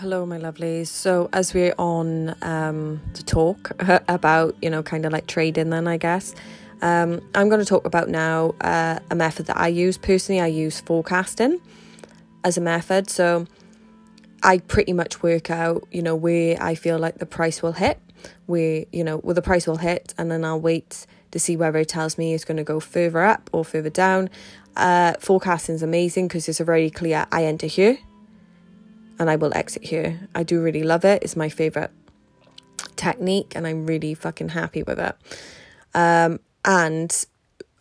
Hello, my lovelies. So, as we're on um, to talk about, you know, kind of like trading, then I guess, um, I'm going to talk about now uh, a method that I use. Personally, I use forecasting as a method. So, I pretty much work out, you know, where I feel like the price will hit, where, you know, where the price will hit, and then I'll wait to see whether it tells me it's going to go further up or further down. Uh, forecasting is amazing because it's a very clear I enter here and I will exit here. I do really love it. It's my favorite technique and I'm really fucking happy with it. Um, and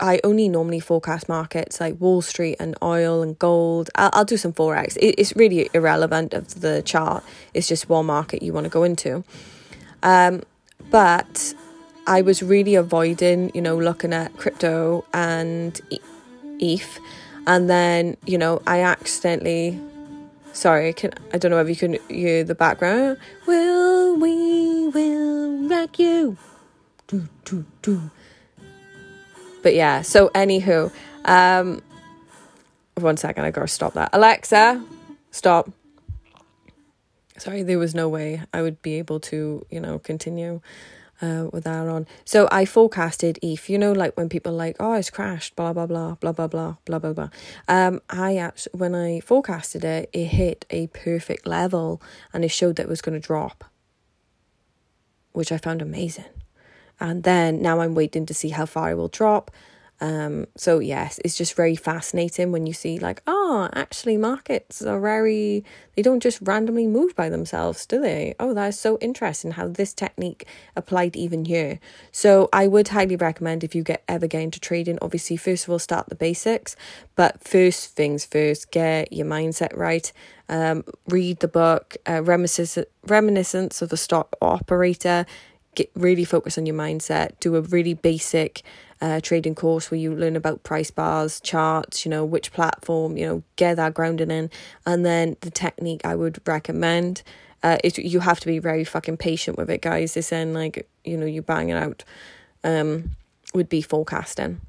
I only normally forecast markets like Wall Street and oil and gold. I'll, I'll do some forex. It, it's really irrelevant of the chart. It's just one market you want to go into. Um, but I was really avoiding, you know, looking at crypto and ETH, and then you know I accidentally Sorry, can I don't know if you can hear the background. Will we will rock you? Do, do, do. But yeah, so anywho, um one second, I gotta stop that. Alexa, stop. Sorry, there was no way I would be able to, you know, continue uh, with that on. So I forecasted if you know, like when people like, oh, it's crashed, blah blah blah, blah blah blah, blah blah blah. Um, I actually when I forecasted it, it hit a perfect level, and it showed that it was going to drop, which I found amazing. And then now I'm waiting to see how far it will drop. Um, so yes, it's just very fascinating when you see like, oh, actually markets are very they don't just randomly move by themselves, do they? Oh, that is so interesting how this technique applied even here. So I would highly recommend if you get ever get into trading, obviously first of all start the basics, but first things first, get your mindset right. Um, read the book, uh, Reminiscence, Reminiscence of the Stock Operator. Get really focus on your mindset. Do a really basic uh, trading course where you learn about price bars, charts, you know, which platform, you know, get that grounded in. And then the technique I would recommend uh, is you have to be very fucking patient with it, guys. This end, like, you know, you bang it out, um, would be forecasting.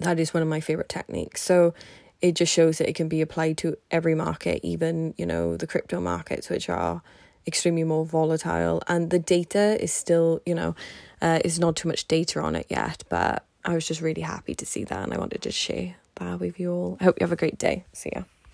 That is one of my favorite techniques. So it just shows that it can be applied to every market, even, you know, the crypto markets, which are extremely more volatile. And the data is still, you know, uh, is not too much data on it yet, but I was just really happy to see that and I wanted to share that with you all. I hope you have a great day. See ya.